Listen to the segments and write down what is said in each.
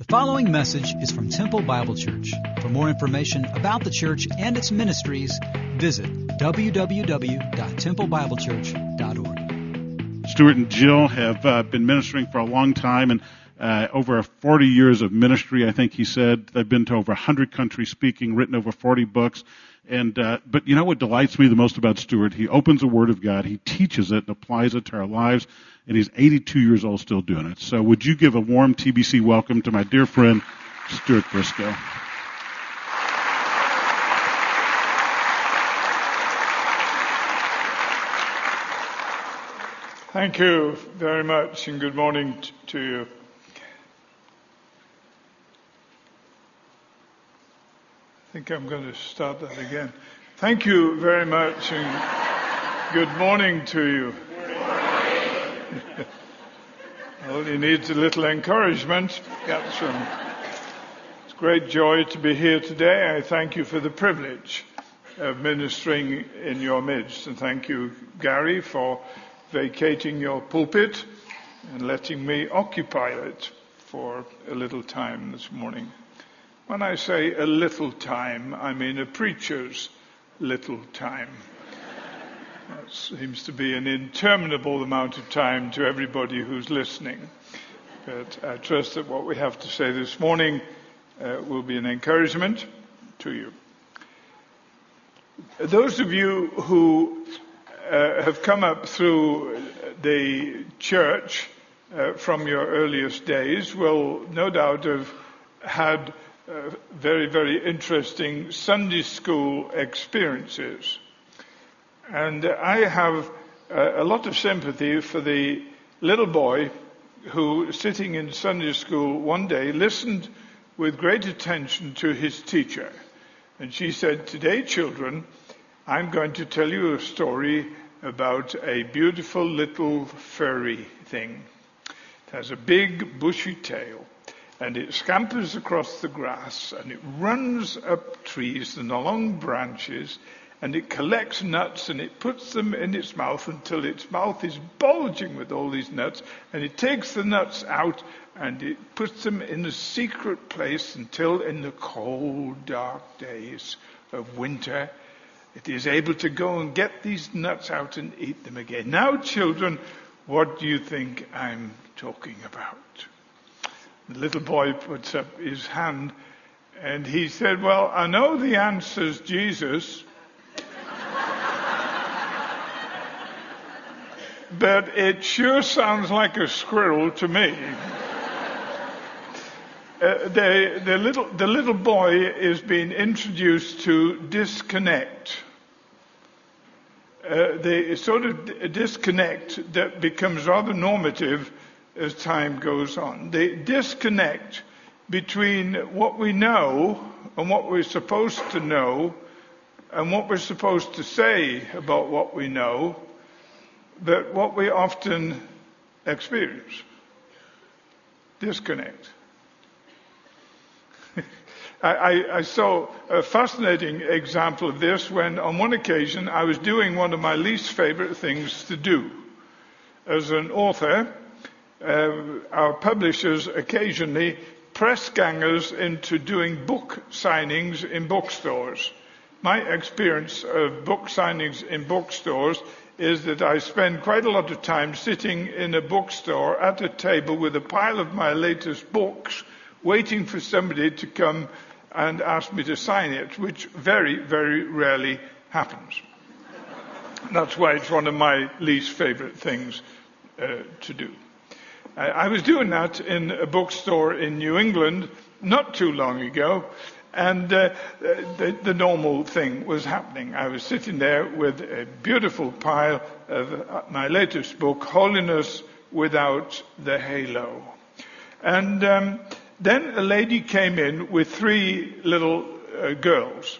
The following message is from Temple Bible Church. For more information about the church and its ministries, visit www.templebiblechurch.org. Stuart and Jill have uh, been ministering for a long time and uh, over 40 years of ministry, I think he said. They've been to over 100 countries speaking, written over 40 books. And, uh, but you know what delights me the most about Stuart? He opens the Word of God, he teaches it and applies it to our lives, and he's 82 years old still doing it. So would you give a warm TBC welcome to my dear friend, Stuart Briscoe? Thank you very much and good morning t- to you. I think I'm going to start that again. Thank you very much and good morning to you. he needs a little encouragement. It's great joy to be here today. I thank you for the privilege of ministering in your midst and thank you, Gary, for vacating your pulpit and letting me occupy it for a little time this morning. When I say a little time, I mean a preacher's little time. That seems to be an interminable amount of time to everybody who's listening. But I trust that what we have to say this morning uh, will be an encouragement to you. Those of you who uh, have come up through the church uh, from your earliest days will no doubt have had uh, very, very interesting Sunday school experiences. And I have a lot of sympathy for the little boy who, sitting in Sunday school one day, listened with great attention to his teacher. And she said, Today, children, I'm going to tell you a story about a beautiful little furry thing. It has a big bushy tail and it scampers across the grass and it runs up trees and along branches and it collects nuts and it puts them in its mouth until its mouth is bulging with all these nuts and it takes the nuts out and it puts them in a secret place until in the cold dark days of winter it is able to go and get these nuts out and eat them again. Now children, what do you think I'm talking about? The little boy puts up his hand and he said, Well, I know the answer's Jesus. But it sure sounds like a squirrel to me. Uh, the, the, little, the little boy is being introduced to disconnect. Uh, the sort of disconnect that becomes rather normative as time goes on. The disconnect between what we know and what we're supposed to know and what we're supposed to say about what we know, but what we often experience. Disconnect. I, I, saw a fascinating example of this when on one occasion I was doing one of my least favorite things to do. As an author, uh, our publishers occasionally press gangers into doing book signings in bookstores. My experience of book signings in bookstores is that I spend quite a lot of time sitting in a bookstore at a table with a pile of my latest books, waiting for somebody to come and ask me to sign it, which very, very rarely happens. That's why it's one of my least favorite things uh, to do. I was doing that in a bookstore in New England not too long ago, and uh, the, the, normal thing was happening. I was sitting there with a beautiful pile of uh, my latest book, Holiness Without the Halo. And um, then a lady came in with three little uh, girls.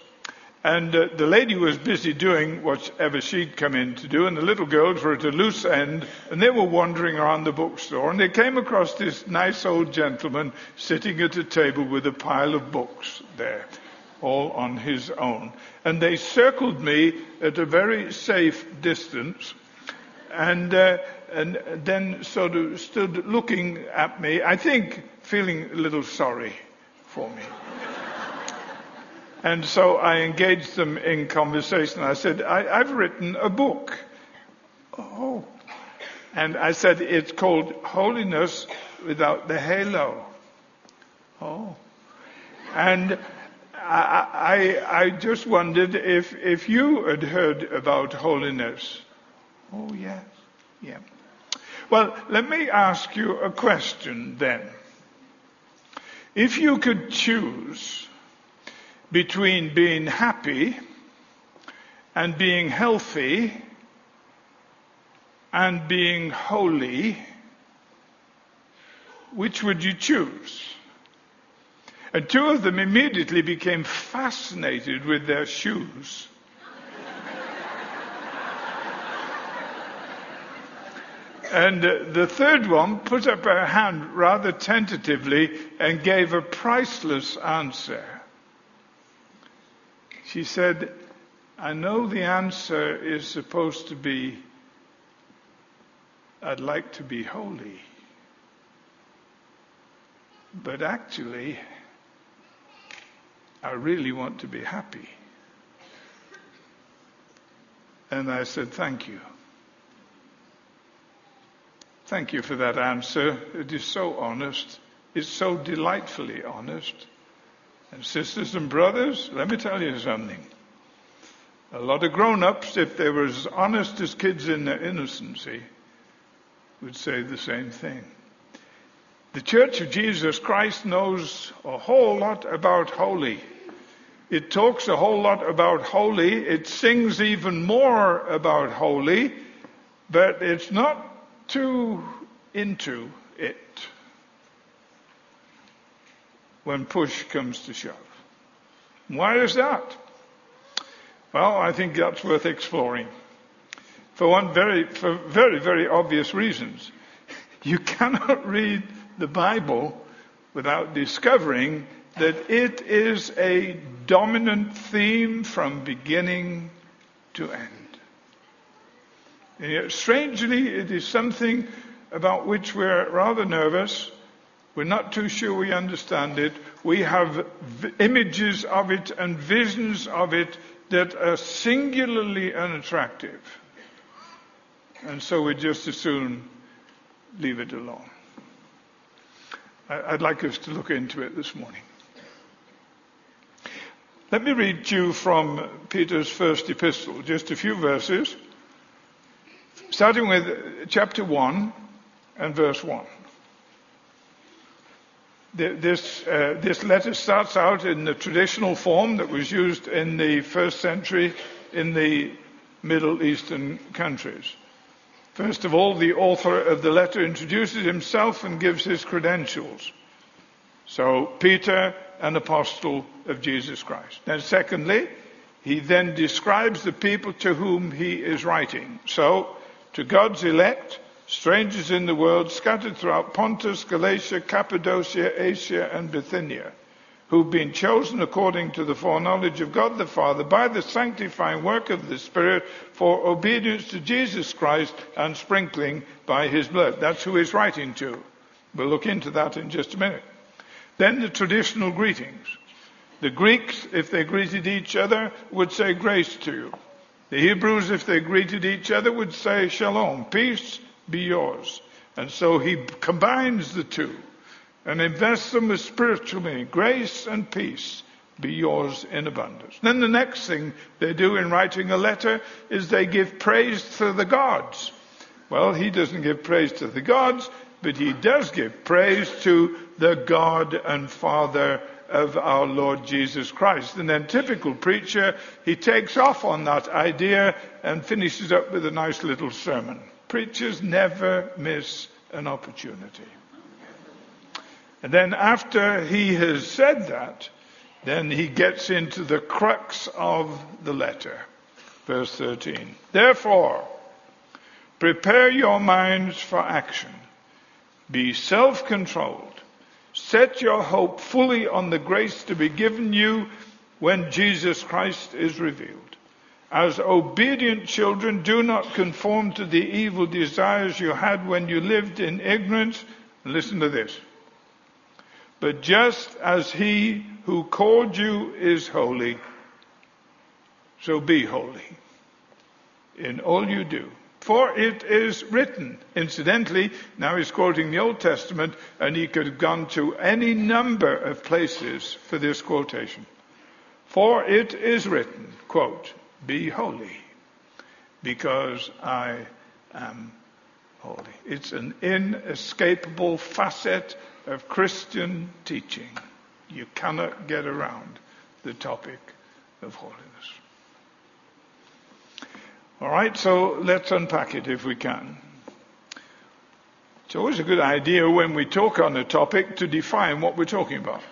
And uh, the lady was busy doing whatever she'd come in to do, and the little girls were at a loose end, and they were wandering around the bookstore, and they came across this nice old gentleman sitting at a table with a pile of books there, all on his own. And they circled me at a very safe distance, and, uh, and then sort of stood looking at me, I think feeling a little sorry for me. And so I engaged them in conversation. I said, I, have written a book. Oh. And I said, it's called Holiness Without the Halo. Oh. And I, I, I just wondered if, if you had heard about holiness. Oh, yes. Yeah. Well, let me ask you a question then. If you could choose between being happy and being healthy and being holy, which would you choose? And two of them immediately became fascinated with their shoes. And uh, the third one put up her hand rather tentatively and gave a priceless answer. She said, I know the answer is supposed to be, I'd like to be holy. But actually, I really want to be happy. And I said, Thank you. Thank you for that answer. It is so honest. It's so delightfully honest. And sisters and brothers, let me tell you something. A lot of grown-ups, if they were as honest as kids in their innocency, would say the same thing. The Church of Jesus Christ knows a whole lot about holy. It talks a whole lot about holy. It sings even more about holy, but it's not too into it when push comes to shove. Why is that? Well, I think that's worth exploring. For one very, for very, very obvious reasons. You cannot read the Bible without discovering that it is a dominant theme from beginning to end. And yet, strangely, it is something about which we're rather nervous. We're not too sure we understand it. We have v- images of it and visions of it that are singularly unattractive. And so we just as soon leave it alone. I'd like us to look into it this morning. Let me read to you from Peter's first epistle, just a few verses starting with chapter 1 and verse 1. This, uh, this letter starts out in the traditional form that was used in the first century in the Middle Eastern countries. First of all, the author of the letter introduces himself and gives his credentials. So, Peter, an apostle of Jesus Christ. And secondly, he then describes the people to whom he is writing. So, to God's elect, strangers in the world scattered throughout Pontus, Galatia, Cappadocia, Asia, and Bithynia, who've been chosen according to the foreknowledge of God the Father by the sanctifying work of the Spirit for obedience to Jesus Christ and sprinkling by his blood. That's who he's writing to. We'll look into that in just a minute. Then the traditional greetings. The Greeks, if they greeted each other, would say grace to you. The Hebrews, if they greeted each other, would say shalom, peace be yours. And so he combines the two and invests them with spiritual meaning. Grace and peace be yours in abundance. Then the next thing they do in writing a letter is they give praise to the gods. Well, he doesn't give praise to the gods, but he does give praise to the God and Father of our Lord Jesus Christ. And then typical preacher, he takes off on that idea and finishes up with a nice little sermon. Preachers never miss an opportunity. And then after he has said that, then he gets into the crux of the letter. Verse 13. Therefore, prepare your minds for action. Be self-controlled Set your hope fully on the grace to be given you when Jesus Christ is revealed. As obedient children, do not conform to the evil desires you had when you lived in ignorance. Listen to this. But just as he who called you is holy, so be holy in all you do. For it is written. Incidentally, now he's quoting the Old Testament, and he could have gone to any number of places for this quotation. For it is written, quote, be holy, because I am holy. It's an inescapable facet of Christian teaching. You cannot get around the topic of holiness. All right, so let's unpack it if we can. It's always a good idea when we talk on a topic to define what we're talking about.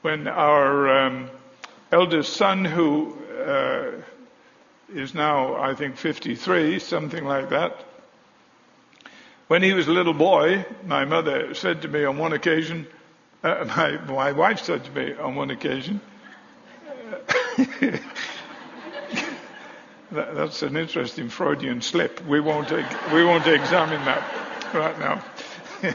When our um, eldest son, who uh, is now, I think, 53, something like that, when he was a little boy, my mother said to me on one occasion, uh, my, my wife said to me on one occasion, that, that's an interesting Freudian slip. We won't, we won't examine that right now.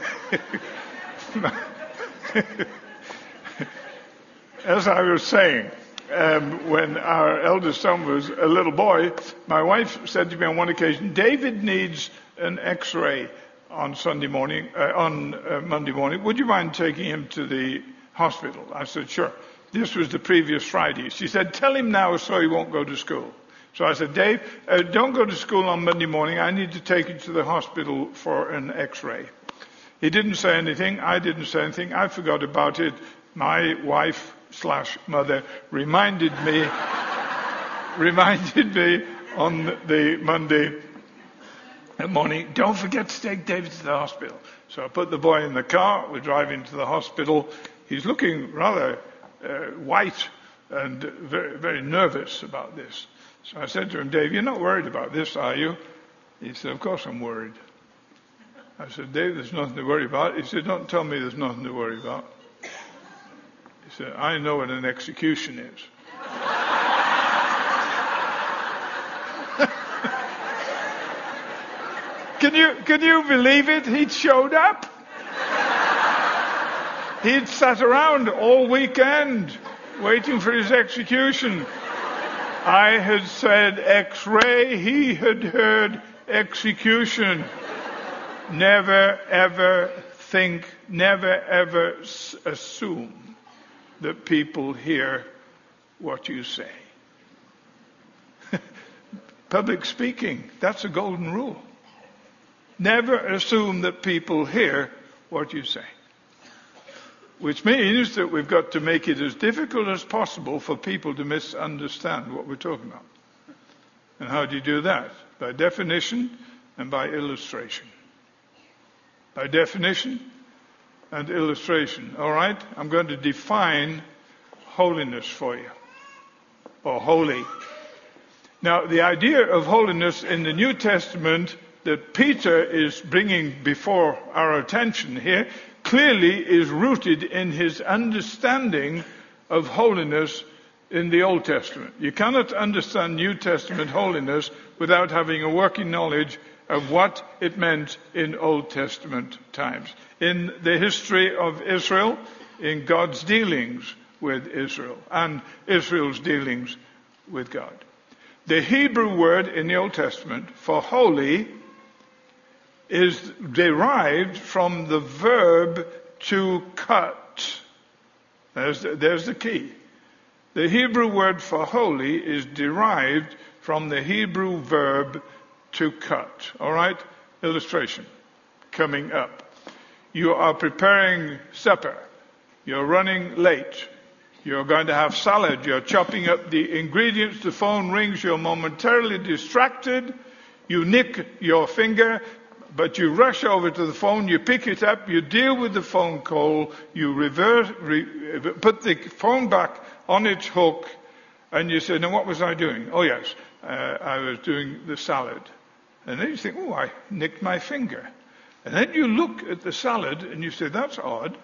As I was saying, um, when our eldest son was a little boy, my wife said to me on one occasion, David needs an x-ray on Sunday morning, uh, on uh, Monday morning. Would you mind taking him to the hospital? I said, sure. This was the previous Friday. She said, tell him now so he won't go to school. So I said, Dave, uh, don't go to school on Monday morning. I need to take you to the hospital for an x-ray. He didn't say anything. I didn't say anything. I forgot about it. My wife slash mother reminded me, reminded me on the Monday morning, don't forget to take David to the hospital. So I put the boy in the car. We're driving to the hospital. He's looking rather uh, white and very, very nervous about this. So I said to him, Dave, you're not worried about this, are you? He said, of course I'm worried. I said, Dave, there's nothing to worry about. He said, don't tell me there's nothing to worry about. Said, I know what an execution is. can you, can you believe it? He'd showed up. He'd sat around all weekend waiting for his execution. I had said x-ray, he had heard execution. Never ever think, never ever assume that people hear what you say. Public speaking, that's a golden rule. Never assume that people hear what you say. Which means that we've got to make it as difficult as possible for people to misunderstand what we're talking about. And how do you do that? By definition and by illustration. By definition and illustration. Alright? I'm going to define holiness for you. Or holy. Now, the idea of holiness in the New Testament that Peter is bringing before our attention here clearly is rooted in his understanding of holiness in the Old Testament. You cannot understand New Testament holiness without having a working knowledge of what it meant in Old Testament times. In the history of Israel, in God's dealings with Israel, and Israel's dealings with God. The Hebrew word in the Old Testament for holy is derived from the verb to cut. There's the, there's the key. The Hebrew word for holy is derived from the Hebrew verb to cut. Alright? Illustration. Coming up. You are preparing supper. You're running late. You're going to have salad. You're chopping up the ingredients. The phone rings. You're momentarily distracted. You nick your finger but you rush over to the phone, you pick it up, you deal with the phone call, you reverse, re, put the phone back on its hook, and you say, now what was I doing? Oh yes, uh, I was doing the salad. And then you think, oh, I nicked my finger. And then you look at the salad and you say, that's odd.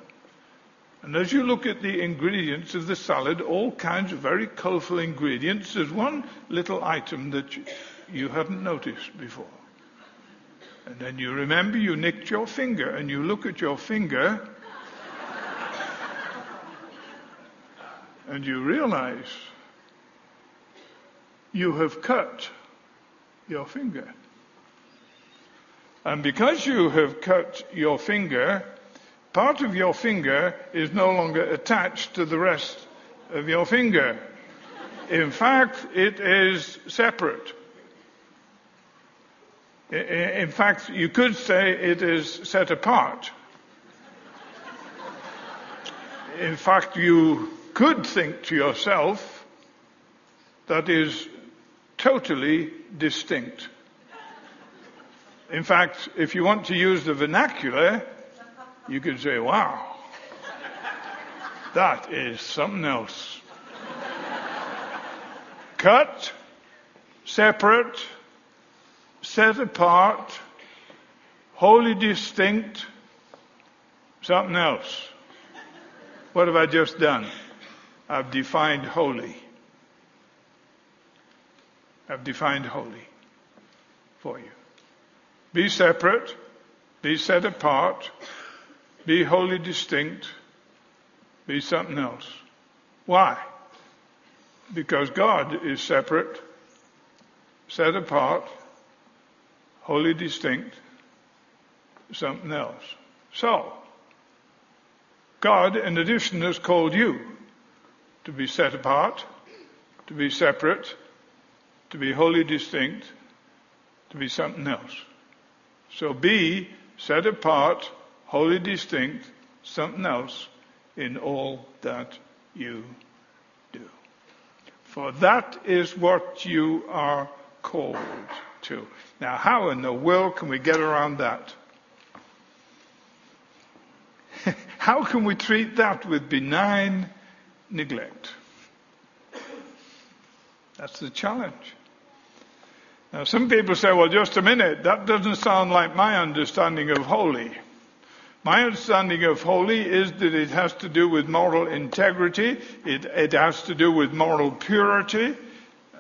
And as you look at the ingredients of the salad, all kinds of very colorful ingredients, there's one little item that you, haven't noticed before. And then you remember you nicked your finger and you look at your finger and you realize you have cut your finger. And because you have cut your finger, part of your finger is no longer attached to the rest of your finger. In fact, it is separate. In fact, you could say it is set apart. In fact, you could think to yourself that is totally distinct. In fact, if you want to use the vernacular, you could say, wow, that is something else. Cut, separate, set apart, wholly distinct, something else. What have I just done? I've defined holy. I've defined holy for you. Be separate, be set apart, be wholly distinct, be something else. Why? Because God is separate, set apart, wholly distinct, something else. So, God, in addition, has called you to be set apart, to be separate, to be wholly distinct, to be something else. So be set apart, wholly distinct, something else in all that you do. For that is what you are called to. Now, how in the world can we get around that? how can we treat that with benign neglect? That's the challenge. Now, some people say, well, just a minute, that doesn't sound like my understanding of holy. My understanding of holy is that it has to do with moral integrity, it, it has to do with moral purity,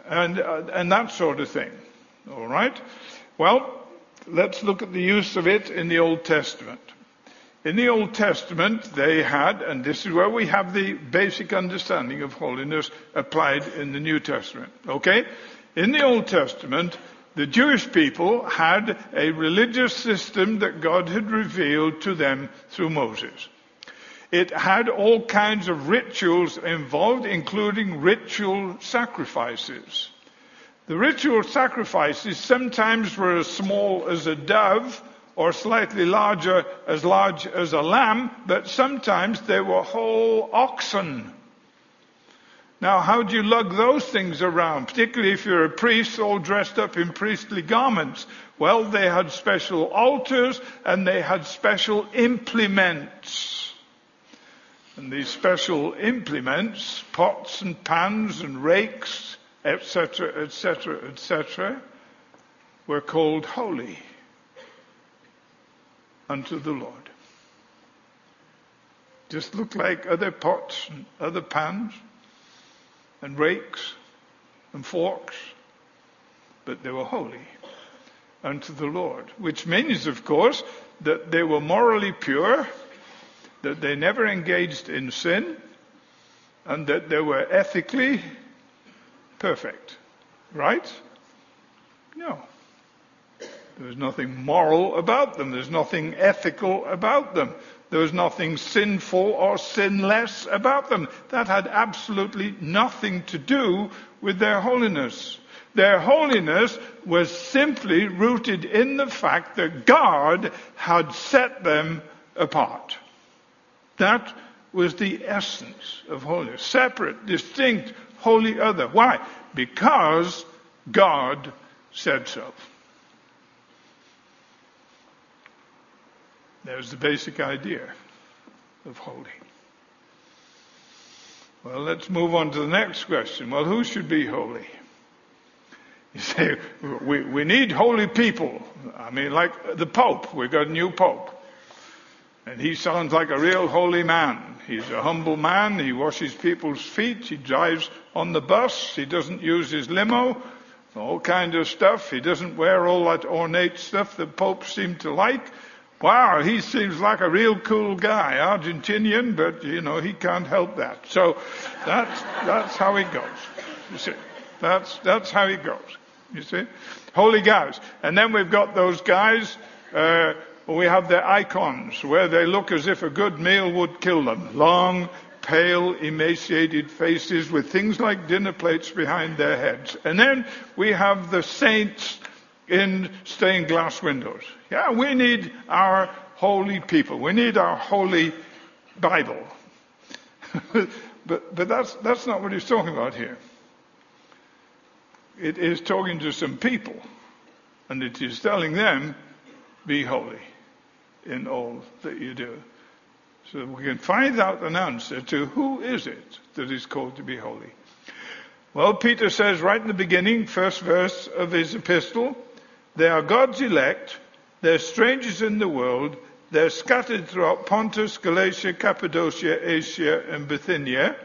and, uh, and that sort of thing. All right? Well, let's look at the use of it in the Old Testament. In the Old Testament, they had, and this is where we have the basic understanding of holiness applied in the New Testament. Okay? In the Old Testament, the Jewish people had a religious system that God had revealed to them through Moses. It had all kinds of rituals involved, including ritual sacrifices. The ritual sacrifices sometimes were as small as a dove or slightly larger, as large as a lamb, but sometimes they were whole oxen. Now, how do you lug those things around, particularly if you're a priest all dressed up in priestly garments? Well, they had special altars and they had special implements. And these special implements, pots and pans and rakes, etc., etc., etc., were called holy unto the Lord. Just look like other pots and other pans and rakes and forks, but they were holy unto the Lord, which means, of course, that they were morally pure, that they never engaged in sin, and that they were ethically perfect. Right? No. There's nothing moral about them. There's nothing ethical about them. There was nothing sinful or sinless about them. That had absolutely nothing to do with their holiness. Their holiness was simply rooted in the fact that God had set them apart. That was the essence of holiness. Separate, distinct, wholly other. Why? Because God said so. There's the basic idea of holy. Well, let's move on to the next question. Well, who should be holy? You say, we, we need holy people. I mean, like the Pope. We've got a new Pope. And he sounds like a real holy man. He's a humble man. He washes people's feet. He drives on the bus. He doesn't use his limo. All kind of stuff. He doesn't wear all that ornate stuff that popes seem to like. Wow, he seems like a real cool guy, Argentinian, but you know, he can't help that. So that's, that's how it goes. You see, that's, that's how it goes. You see, holy guys. And then we've got those guys, uh, we have their icons where they look as if a good meal would kill them. Long, pale, emaciated faces with things like dinner plates behind their heads. And then we have the saints in stained glass windows. Yeah, we need our holy people. We need our holy Bible. but, but that's, that's not what he's talking about here. It is talking to some people. And it is telling them, be holy in all that you do. So we can find out an answer to who is it that is called to be holy. Well, Peter says right in the beginning, first verse of his epistle, they are God's elect, they're strangers in the world, they're scattered throughout Pontus, Galatia, Cappadocia, Asia, and Bithynia.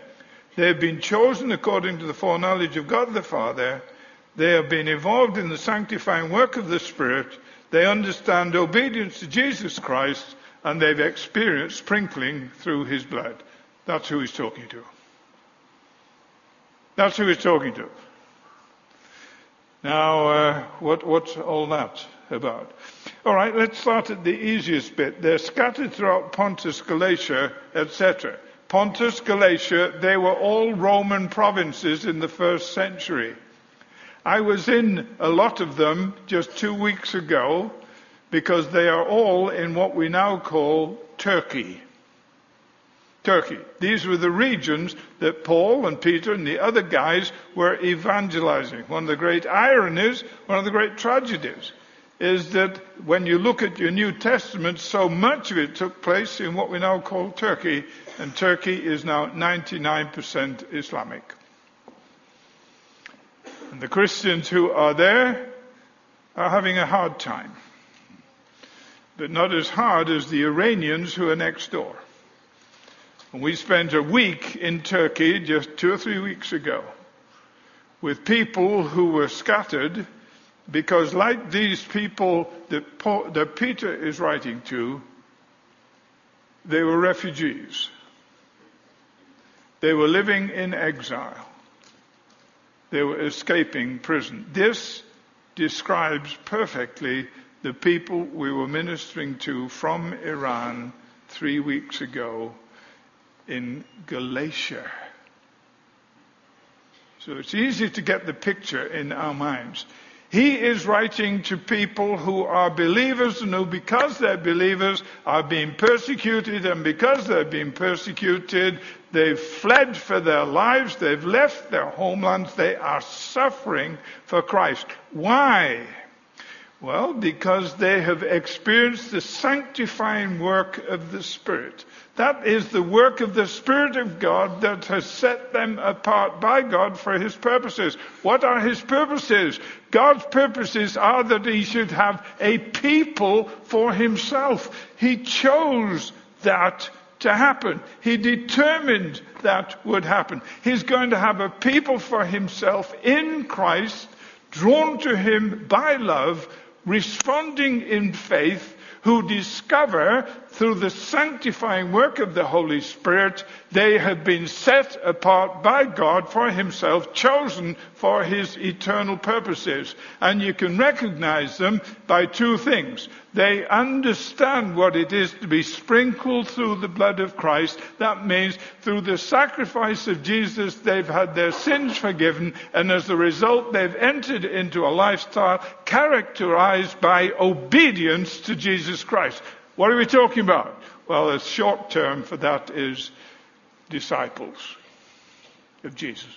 They have been chosen according to the foreknowledge of God the Father. They have been involved in the sanctifying work of the Spirit. They understand obedience to Jesus Christ and they've experienced sprinkling through his blood. That's who he's talking to. That's who he's talking to. Now, uh, what, what's all that about? All right, let's start at the easiest bit. They're scattered throughout Pontus, Galatia, etc. Pontus, Galatia, they were all Roman provinces in the first century. I was in a lot of them just two weeks ago because they are all in what we now call Turkey. Turkey. These were the regions that Paul and Peter and the other guys were evangelizing. One of the great ironies, one of the great tragedies, is that when you look at your New Testament, so much of it took place in what we now call Turkey, and Turkey is now 99% Islamic. And the Christians who are there are having a hard time but not as hard as the Iranians who are next door. We spent a week in Turkey just two or three weeks ago with people who were scattered because like these people that, Paul, that Peter is writing to, they were refugees. They were living in exile. They were escaping prison. This describes perfectly the people we were ministering to from Iran three weeks ago in Galatia. So it's easy to get the picture in our minds. He is writing to people who are believers and who, because they're believers, are being persecuted, and because they're being persecuted, they've fled for their lives, they've left their homelands, they are suffering for Christ. Why? Well, because they have experienced the sanctifying work of the Spirit. That is the work of the Spirit of God that has set them apart by God for His purposes. What are His purposes? God's purposes are that He should have a people for Himself. He chose that to happen. He determined that would happen. He's going to have a people for Himself in Christ, drawn to Him by love, responding in faith who discover through the sanctifying work of the Holy Spirit, they have been set apart by God for Himself, chosen for His eternal purposes. And you can recognize them by two things. They understand what it is to be sprinkled through the blood of Christ. That means through the sacrifice of Jesus, they've had their sins forgiven, and as a result, they've entered into a lifestyle characterized by obedience to Jesus Christ. What are we talking about? Well, the short term for that is disciples of Jesus.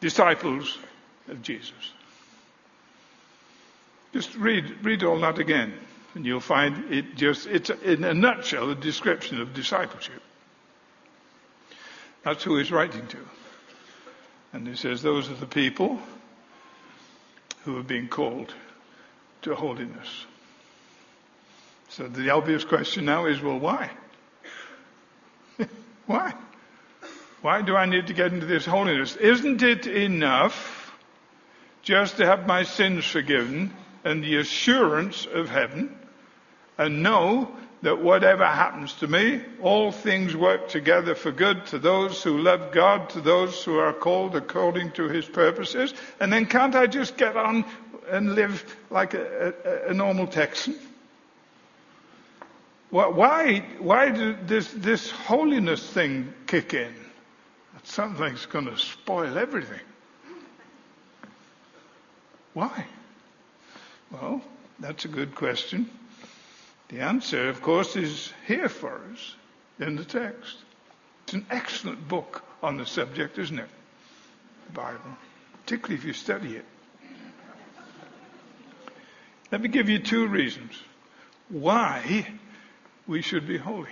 Disciples of Jesus. Just read, read all that again, and you'll find it just, it's in a nutshell a description of discipleship. That's who he's writing to. And he says, those are the people who have been called to holiness. So the obvious question now is, well, why? why? Why do I need to get into this holiness? Isn't it enough just to have my sins forgiven and the assurance of heaven and know that whatever happens to me, all things work together for good to those who love God, to those who are called according to his purposes. And then can't I just get on and live like a, a, a normal Texan? Why, why did this, this holiness thing kick in? Something's going to spoil everything. Why? Well, that's a good question. The answer, of course, is here for us in the text. It's an excellent book on the subject, isn't it? The Bible, particularly if you study it. Let me give you two reasons why we should be holy.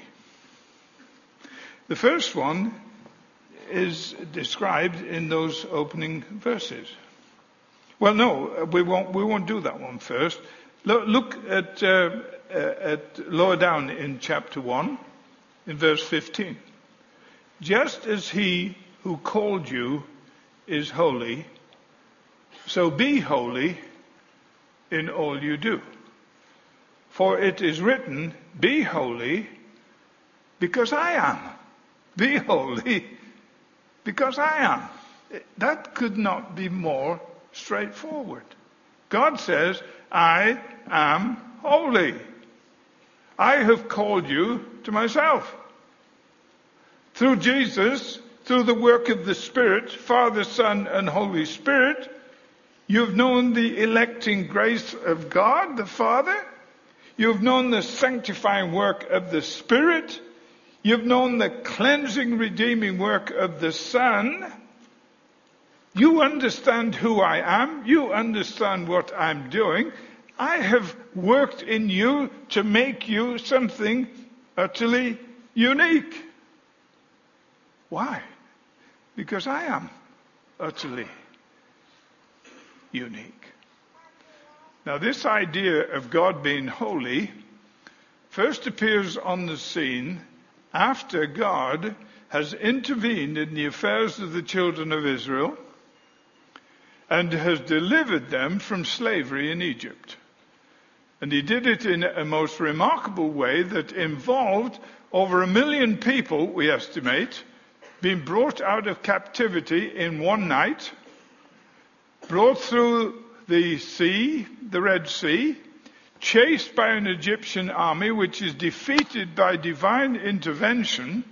The first one is described in those opening verses. Well, no, we won't, we won't do that one first. Look, at, uh, uh, at lower down in chapter 1, in verse 15. Just as he who called you is holy, so be holy in all you do. For it is written, Be holy because I am. Be holy because I am. That could not be more straightforward. God says, I am holy. I have called you to myself. Through Jesus, through the work of the Spirit, Father, Son, and Holy Spirit, you've known the electing grace of God, the Father. You've known the sanctifying work of the Spirit. You've known the cleansing, redeeming work of the Son. You understand who I am. You understand what I'm doing. I have worked in you to make you something utterly unique. Why? Because I am utterly unique. Now, this idea of God being holy first appears on the scene after God has intervened in the affairs of the children of Israel and has delivered them from slavery in Egypt. And he did it in a most remarkable way that involved over a million people, we estimate, being brought out of captivity in one night, brought through the sea, the Red Sea, chased by an Egyptian army which is defeated by divine intervention,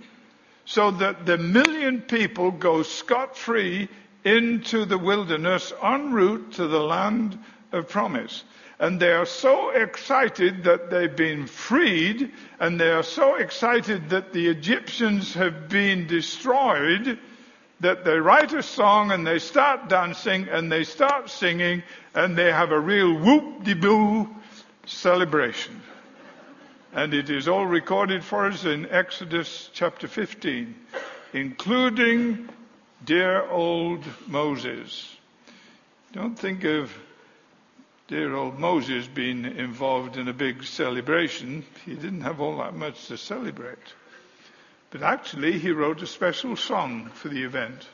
so that the million people go scot free into the wilderness en route to the land of promise. And they are so excited that they've been freed, and they are so excited that the Egyptians have been destroyed, that they write a song and they start dancing and they start singing, and they have a real whoop-de-boo celebration. And it is all recorded for us in Exodus chapter 15, including dear old Moses. Don't think of dear old Moses being involved in a big celebration. He didn't have all that much to celebrate. But actually, he wrote a special song for the event.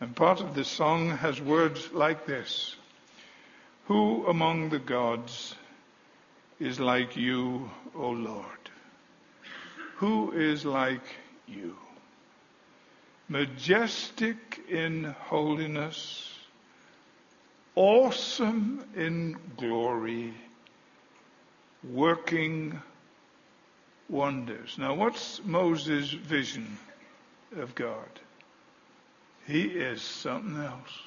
And part of the song has words like this Who among the gods is like you, O Lord? Who is like you? majestic in holiness, awesome in glory, working wonders. Now, what's Moses' vision of God? He is something else.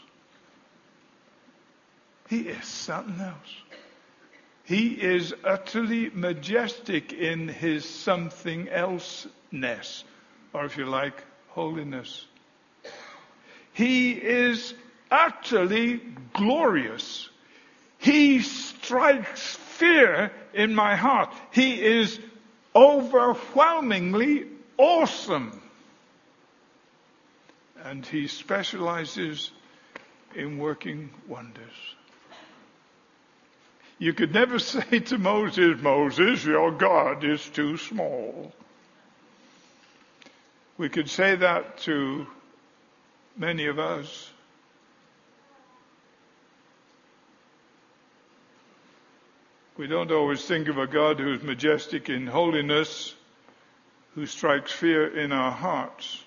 He is something else. He is utterly majestic in his something else-ness, or if you like, holiness. He is utterly glorious. He strikes fear in my heart. He is overwhelmingly awesome. And he specializes in working wonders. You could never say to Moses, Moses, your God is too small. We could say that to many of us. We don't always think of a God who is majestic in holiness, who strikes fear in our hearts,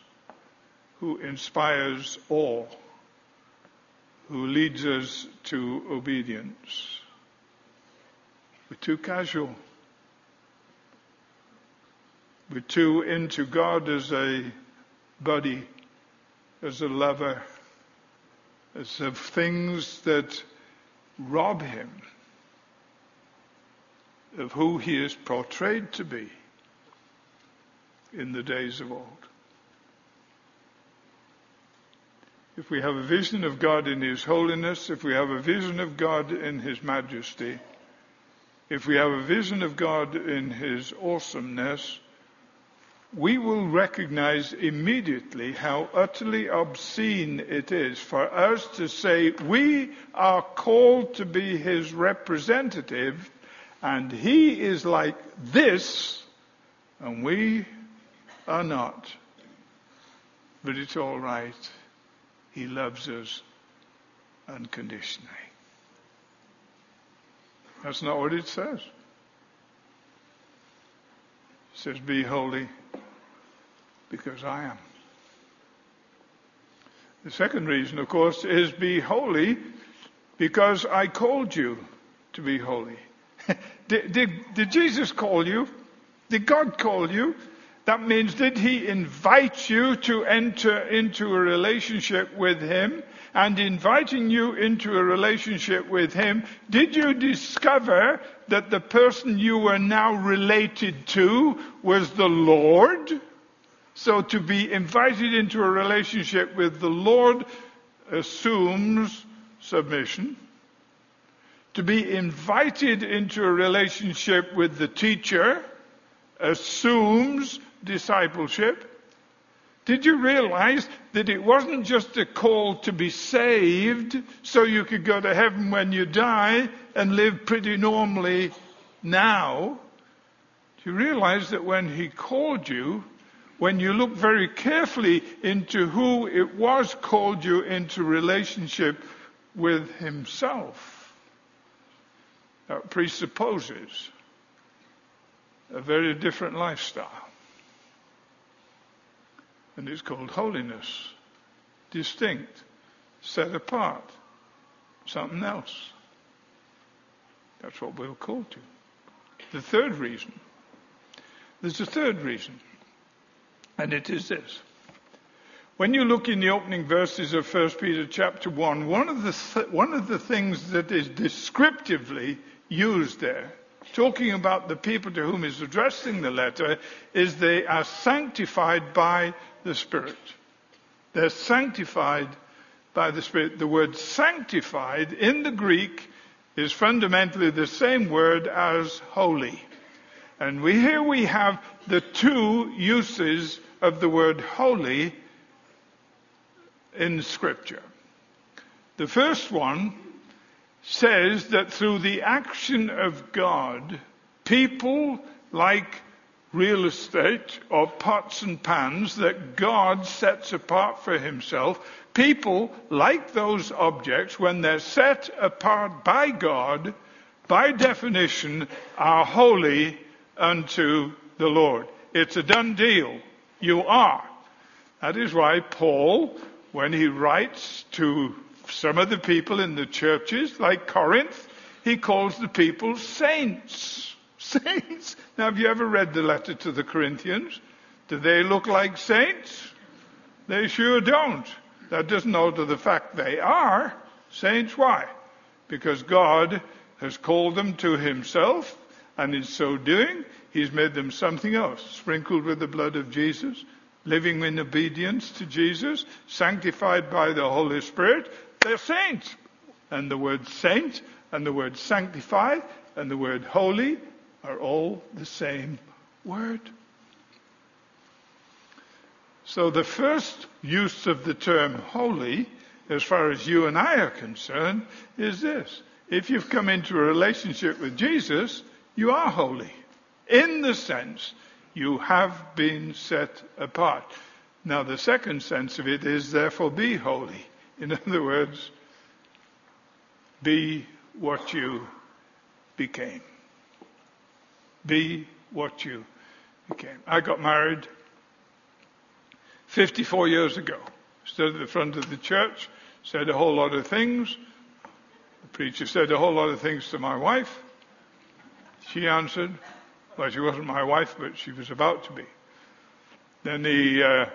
who inspires awe, who leads us to obedience. We're too casual. We're too into God as a buddy, as a lover, as of things that rob him of who he is portrayed to be in the days of old. If we have a vision of God in His holiness, if we have a vision of God in His majesty, if we have a vision of God in His awesomeness, we will recognize immediately how utterly obscene it is for us to say we are called to be His representative and He is like this and we are not. But it's all right. He loves us unconditionally. That's not what it says. It says, Be holy because I am. The second reason, of course, is be holy because I called you to be holy. Did, did, did Jesus call you? Did God call you? That means did he invite you to enter into a relationship with him? And inviting you into a relationship with him, did you discover that the person you were now related to was the Lord? So to be invited into a relationship with the Lord assumes submission. To be invited into a relationship with the teacher assumes discipleship? Did you realize that it wasn't just a call to be saved so you could go to heaven when you die and live pretty normally now? Do you realize that when he called you, when you look very carefully into who it was called you into relationship with himself, Uh, presupposes a very different lifestyle and it's called holiness. Distinct, set apart, something else. That's what we're called to. The third reason, there's a third reason, and it is this. When you look in the opening verses of 1 Peter chapter 1, one of the, th- one of the things that is descriptively used there talking about the people to whom he's addressing the letter is they are sanctified by the Spirit. They're sanctified by the Spirit. The word sanctified in the Greek is fundamentally the same word as holy. And we, here we have the two uses of the word holy in scripture. The first one says that through the action of God, people like real estate or pots and pans that God sets apart for himself, people like those objects, when they're set apart by God, by definition, are holy unto the Lord. It's a done deal. You are. That is why Paul, when he writes to some of the people in the churches, like Corinth, he calls the people saints. Saints. Now, have you ever read the letter to the Corinthians? Do they look like saints? They sure don't. That doesn't alter the fact they are saints. Why? Because God has called them to himself, and in so doing, he's made them something else, sprinkled with the blood of Jesus, living in obedience to Jesus, sanctified by the Holy Spirit, they're saints. And the word saint and the word sanctified and the word holy are all the same word. So the first use of the term holy, as far as you and I are concerned, is this. If you've come into a relationship with Jesus, you are holy. In the sense, you have been set apart. Now the second sense of it is therefore be holy. In other words, be what you became. Be what you became. I got married 54 years ago. Stood at the front of the church, said a whole lot of things. The preacher said a whole lot of things to my wife. She answered, well, she wasn't my wife, but she was about to be. Then the, uh,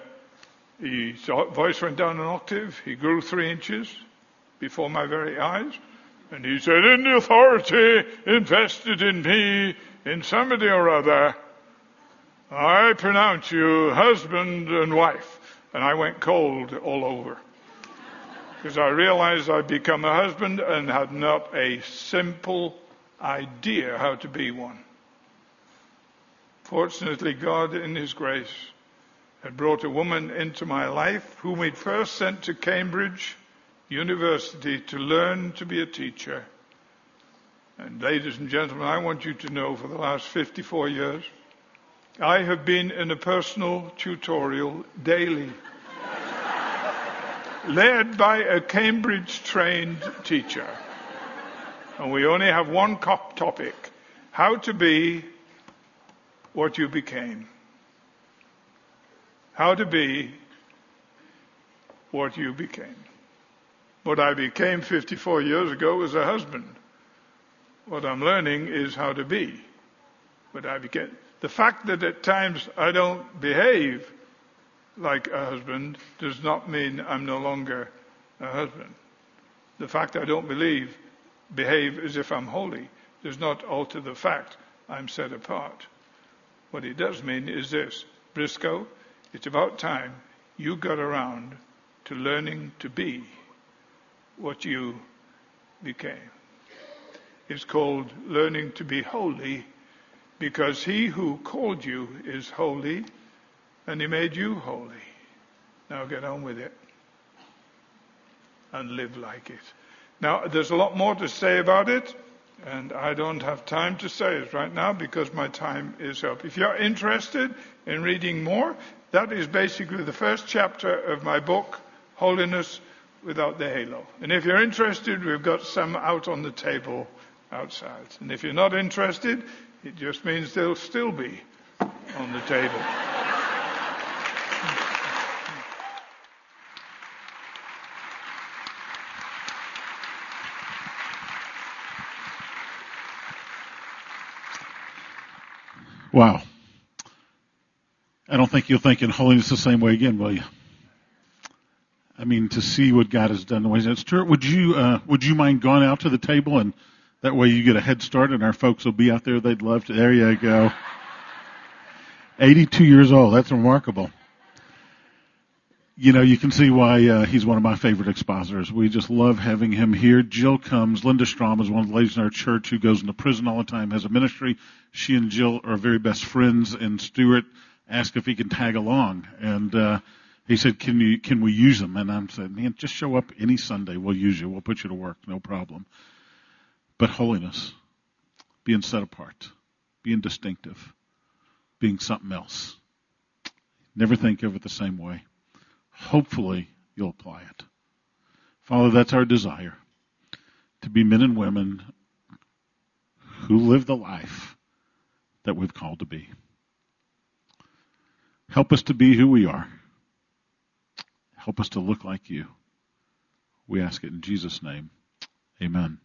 his voice went down an octave. He grew three inches before my very eyes. And he said, in the authority invested in me, in somebody or other, I pronounce you husband and wife. And I went cold all over. Because I realized I'd become a husband and had not a simple idea how to be one. Fortunately, God in His grace had brought a woman into my life whom He'd first sent to Cambridge University to learn to be a teacher. And ladies and gentlemen, I want you to know for the last 54 years, I have been in a personal tutorial daily, led by a Cambridge trained teacher. And we only have one topic, how to be what you became. How to be what you became. What I became 54 years ago was a husband. What I'm learning is how to be what I became. The fact that at times I don't behave like a husband does not mean I'm no longer a husband. The fact I don't believe, behave as if I'm holy does not alter the fact I'm set apart. What it does mean is this Briscoe, it's about time you got around to learning to be what you became. It's called learning to be holy because he who called you is holy and he made you holy. Now get on with it and live like it. Now, there's a lot more to say about it. And I don't have time to say it right now because my time is up. If you're interested in reading more, that is basically the first chapter of my book, Holiness Without the Halo. And if you're interested, we've got some out on the table outside. And if you're not interested, it just means they'll still be on the table. Wow. I don't think you'll think in holiness the same way again, will you? I mean, to see what God has done. The way that's Stuart, would you uh, would you mind going out to the table and that way you get a head start and our folks will be out there. They'd love to. There you go. 82 years old. That's remarkable. You know, you can see why uh, he's one of my favorite expositors. We just love having him here. Jill comes. Linda Strom is one of the ladies in our church who goes into prison all the time, has a ministry. She and Jill are very best friends, and Stuart asked if he can tag along. And uh, he said, "Can you? Can we use him?" And I'm saying, "Man, just show up any Sunday. We'll use you. We'll put you to work. No problem." But holiness, being set apart, being distinctive, being something else. Never think of it the same way. Hopefully, you'll apply it. Father, that's our desire to be men and women who live the life that we've called to be. Help us to be who we are. Help us to look like you. We ask it in Jesus' name. Amen.